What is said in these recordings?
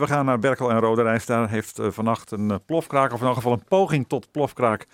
We gaan naar Berkel en Roderijs. Daar heeft uh, vannacht een uh, plofkraak, of in elk geval een poging tot plofkraak,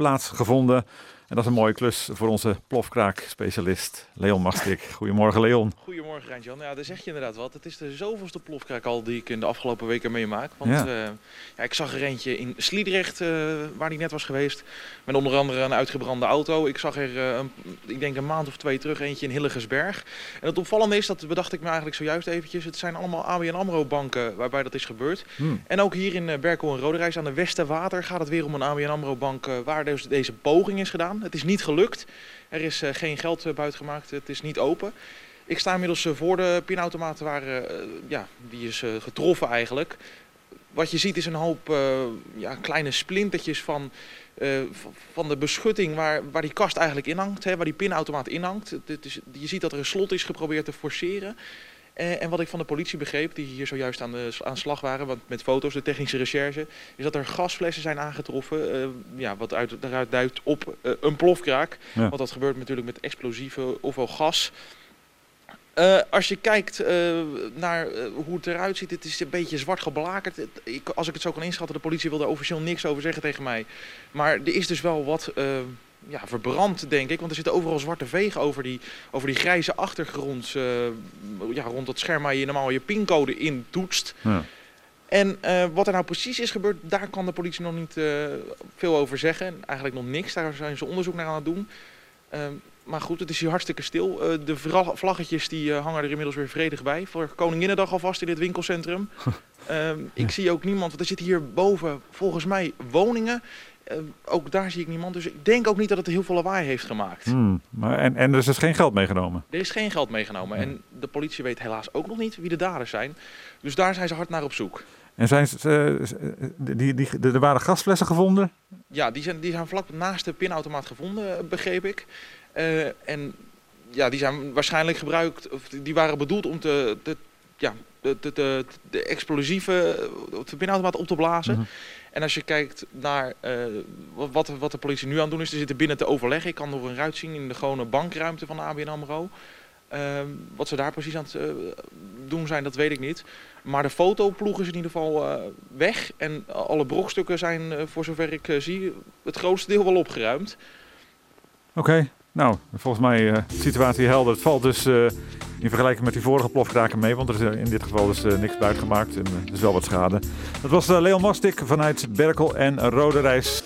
plaatsgevonden. En dat is een mooie klus voor onze plofkraak-specialist Leon Mastik. Goedemorgen Leon. Goedemorgen Rijntjan. Ja, daar zeg je inderdaad wat. Het is de zoveelste plofkraak al die ik in de afgelopen weken meemaak. Want Ja. ja. ja, ik zag er eentje in Sliedrecht, eh, waar die net was geweest. Met onder andere een uitgebrande auto. Ik zag er, eh, een, ik denk een maand of twee terug, eentje in Hillegersberg. En het opvallende is, dat bedacht ik me eigenlijk zojuist eventjes. Het zijn allemaal ABN AMRO banken waarbij dat is gebeurd. Hmm. En ook hier in eh, Berkel en Roderijs aan de Westerwater gaat het weer om een ABN AMRO bank eh, waar dus deze poging is gedaan. Het is niet gelukt. Er is eh, geen geld uh, buitengemaakt. Het is niet open. Ik sta inmiddels uh, voor de pinautomaat waar ja, die is getroffen eigenlijk. Wat je ziet is een hoop ja, kleine splintertjes van, van de beschutting waar, waar die kast eigenlijk in hangt, hè, waar die pinautomaat in hangt. Is, je ziet dat er een slot is geprobeerd te forceren. En, en wat ik van de politie begreep, die hier zojuist aan de aan slag waren, want met foto's, de technische recherche, is dat er gasflessen zijn aangetroffen. Uh, ja, wat uit, daaruit duidt op uh, een plofkraak. Ja. Want dat gebeurt natuurlijk met explosieven ofwel gas. Uh, als je kijkt naar hoe het eruit ziet, het is een beetje zwart geblakerd. Ik, als ik het zo kan inschatten, de politie wil daar officieel niks over zeggen tegen mij. Maar er is dus wel wat ja, verbrand, denk ik. Want er zitten overal zwarte vegen over die, over die grijze achtergrond. Uh, ja, rond dat scherm waar je normaal je pincode in toetst. Ja. En uh, wat er nou precies is gebeurd, daar kan de politie nog niet uh, veel over zeggen. Eigenlijk nog niks, daar zijn ze onderzoek naar aan het doen. maar goed, het is hier hartstikke stil. de vlaggetjes die hangen er inmiddels weer vredig bij. Voor Koninginnedag alvast in dit winkelcentrum. ik zie ook niemand, want er zitten hier boven volgens mij woningen. Uh, ook daar zie ik niemand. Dus ik denk ook niet dat het heel veel lawaai heeft gemaakt. Hmm, maar en, en er is dus geen geld meegenomen? Er is geen geld meegenomen. En de politie weet helaas ook nog niet wie de daders zijn. Dus daar zijn ze hard naar op zoek. En zijn ze, uh, die, die, die, er waren gasflessen gevonden? Ja, die zijn, die zijn vlak naast de pinautomaat gevonden, begreep ik. Uh, en ja, die zijn waarschijnlijk gebruikt, of die waren bedoeld om te, te ja, de, de, de, de explosieve de pinautomaat op te blazen. Mhm. En als je kijkt naar uh, wat, wat de politie nu aan het doen is, ze zitten binnen te overleggen. Ik kan door een ruit zien in de gewone bankruimte van de ABN AMRO. Uh, wat ze daar precies aan het uh, doen zijn, dat weet ik niet. Maar de fotoploeg is in ieder geval uh, weg. En alle brokstukken zijn, voor zover ik zie, het grootste deel wel opgeruimd. Oké, nou, volgens mij situatie helder. Het valt dus in vergelijking met die vorige plofkraken mee, want er is in dit geval dus uh, niks buitengemaakt en uh, er is wel wat schade. Dat was uh, Leon Mastik vanuit Berkel en Rode Reis.